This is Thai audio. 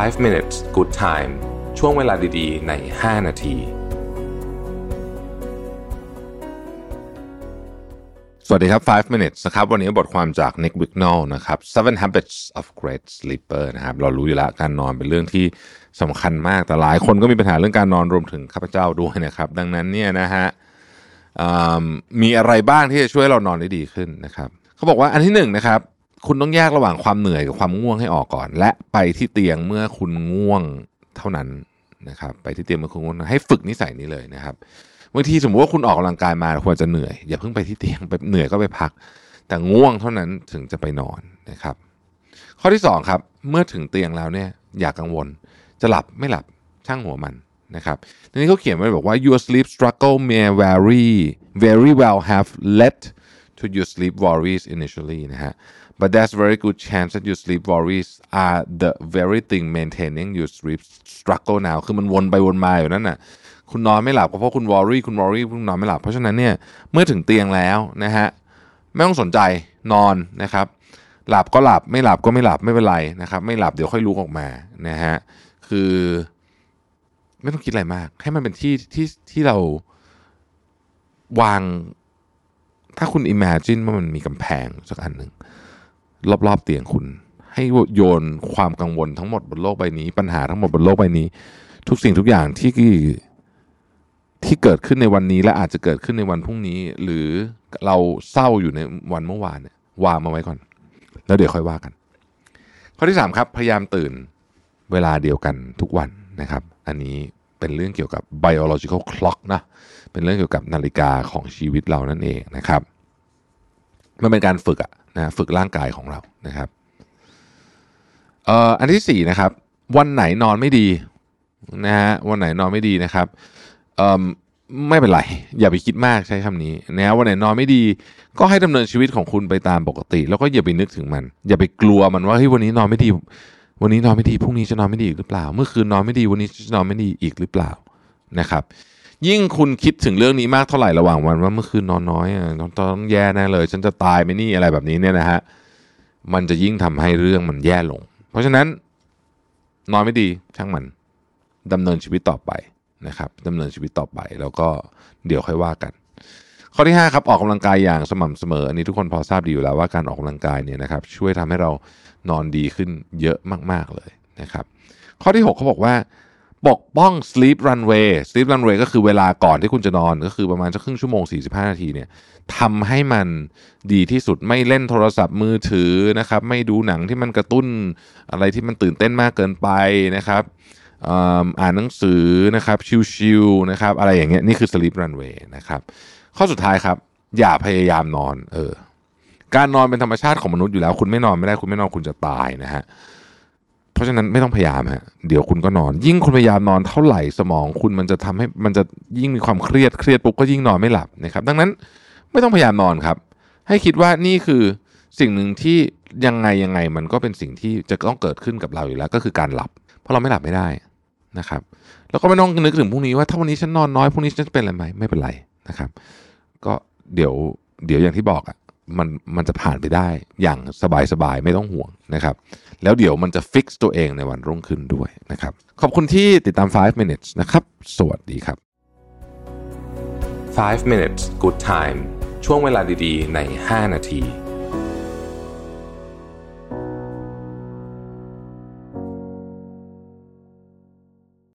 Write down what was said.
5 minutes good time ช่วงเวลาดีๆ ใน 5 นาที สวัสดีครับ 5 minutes นะครับ วันนี้บทความจาก Nick Wignall นะครับ Seven Habits of Great Sleeper นะครับ เรารู้อยู่แล้วการนอนเป็นเรื่องที่สำคัญมาก แต่หลายคนก็มีปัญหาเรื่องการนอนรวมถึงข้าพเจ้าด้วยนะครับ ดังนั้นเนี่ยนะฮะมีอะไรบ้างที่จะช่วยเรานอนได้ดีขึ้นนะครับ เขาบอกว่าอันที่หนึ่งนะครับ คุณต้องแยกระหว่างความเหนื่อยกับความง่วงให้ออกก่อน และไปที่เตียงเมื่อคุณง่วงเท่านั้นนะครับ ไปที่เตียงเมื่อคุณง่วงให้ฝึกนิสัยนี้เลยนะครับบางทีสมมติว่าคุณออกกำลังกายมาควรจะเหนื่อยอย่าเพิ่งไปที่เตียงไปเหนื่อยก็ไปพัก แต่ง่วงเท่านั้นถึงจะไปนอนนะครับ ข้อที่2ครับเมื่อถึงเตียงแล้วเนี่ยอย่ากกังวล จะหลับไม่หลับช่างหัวมันนะครับทีนี้เขาเขียนไว้บอกว่า your sleep struggle may vary very well have led to your sleep worries initially นะฮะ but there's very good chance that your sleep worries are the very thing maintaining your sleep struggle now คือมันวนไปวนมาอยู่นั่นน่ะคุณนอนไม่หลับก็เพราะคุณวอรี่คุณวอรี่คุณนอนไม่หลับ เพราะฉะนั้นเนี่ยเมื่อถึงเตียงแล้วนะฮะไม่ต้องสนใจนอนนะครับ หลับก็หลับไม่หลับก็ไม่หลับไม่เป็นไรนะครับ ไม่หลับเดี๋ยวค่อยลุกออกมานะฮะคือไม่ต้องคิดอะไรมาก ให้มันเป็นที่ที่ที่เราวาง ถ้าคุณ imagine ว่ามันมีกำแพงสักอันหนึ่ง รอบๆเตียงคุณ ให้โยนความกังวลทั้งหมดบนโลกใบนี้ ปัญหาทั้งหมดบนโลกใบนี้ ทุกสิ่งทุกอย่างที่ที่เกิดขึ้นในวันนี้และอาจจะเกิดขึ้นในวันพรุ่งนี้ หรือเราเศร้าอยู่ในวันเมื่อวานเนี่ยวางมาไว้ก่อน แล้วเดี๋ยวค่อยว่ากัน ข้อที่3ครับพยายามตื่นเวลาเดียวกันทุกวันนะครับ อันนี้เป็นเรื่องเกี่ยวกับ biological clock นะเป็นเรื่องเกี่ยวกับนาฬิกาของชีวิตเรานั่นเองนะครับ มันเป็นการฝึกอะนะฝึกร่างกายของเรานะครับเอ่ออันที่4นะครับ วันไหนนอนไม่ดีนะฮะวันไหนนอนไม่ดีนะครับเอ่อไม่เป็นไร อย่าไปคิดมากใช้คำนี้นะวันไหนนอนไม่ดี ก็ให้ดำเนินชีวิตของคุณไปตามปกติ แล้วก็อย่าไปนึกถึงมัน อย่าไปกลัวมันว่าเฮ้ยวันนี้นอนไม่ดี วันนี้นอนไม่ดีพรุ่งนี้จะนอนไม่ดีอีกหรือเปล่า เมื่อคืนนอนไม่ดีวันนี้จะนอนไม่ดีอีกหรือเปล่านะครับ ยิ่งคุณคิดถึงเรื่องนี้มากเท่าไหร่ระหว่างวันว่าเมื่อคืนนอนน้อยอะต้องแย่แน่เลย ฉันจะตายไหมนี่อะไรแบบนี้เนี่ยนะฮะมันจะยิ่งทำให้เรื่องมันแย่ลง เพราะฉะนั้นนอนไม่ดีช่างมันดำเนินชีวิตต่อไปนะครับดำเนินชีวิตต่อไปแล้วก็เดี๋ยวค่อยว่ากัน ข้อที่5ครับออกกำลังกายอย่างสม่ำเสมออันนี้ทุกคนพอทราบดีอยู่แล้วว่าการออกกำลังกายเนี่ยนะครับช่วยทำให้เรานอนดีขึ้นเยอะมาก ๆเลยนะครับ ข้อที่ 6เขาบอกว่า ปกป้อง sleep runway sleep runway ก็คือเวลาก่อนที่คุณจะนอน ก็คือประมาณสักครึ่งชั่วโมง 45 นาทีเนี่ยทำให้มันดีที่สุดไม่เล่นโทรศัพท์มือถือนะครับ ไม่ดูหนังที่มันกระตุ้นอะไรที่มันตื่นเต้นมากเกินไปนะครับอ่านหนังสือนะครับชิลๆนะครับ อะไรอย่างเงี้ยนี่คือ sleep runway นะครับ ข้อสุดท้ายครับ อย่าพยายามนอน เออ การนอนเป็นธรรมชาติของมนุษย์อยู่แล้ว คุณไม่นอนไม่ได้คุณไม่นอนคุณจะตายนะฮะ เพราะฉะนั้นไม่ต้องพยายามฮะเดี๋ยวคุณก็นอน ยิ่งคุณพยายามนอนเท่าไหร่สมองคุณมันจะทำให้มันจะยิ่งมีความเครียดเครียดปุ๊บก็ยิ่งนอนไม่หลับนะครับ ดังนั้นไม่ต้องพยายามนอนครับ ให้คิดว่านี่คือสิ่งหนึ่งที่ยังไงยังไงมันก็เป็นสิ่งที่จะต้องเกิดขึ้นกับเราอยู่แล้ว ก็คือการหลับ เพราะเราไม่หลับไม่ได้นะครับ แล้วก็ไม่ต้องนึกถึงพรุ่งนี้ว่าถ้าวันนี้ฉันนอนน้อยพรุ่งนี้ฉันจะเป็นอะไรไหมไม่เป็นไรนะครับ ก็เดี๋ยวเดี๋ยวอย่างที่บอกอะ มันมันจะผ่านไปได้อย่างสบายๆ ไม่ต้องห่วงนะครับ แล้วเดี๋ยวมันจะฟิกซ์ตัวเองในวันรุ่งขึ้นด้วยนะครับ ขอบคุณที่ติดตาม 5 minutes นะครับ สวัสดีครับ 5 minutes good time ช่วงเวลาดีๆ ใน 5 นาที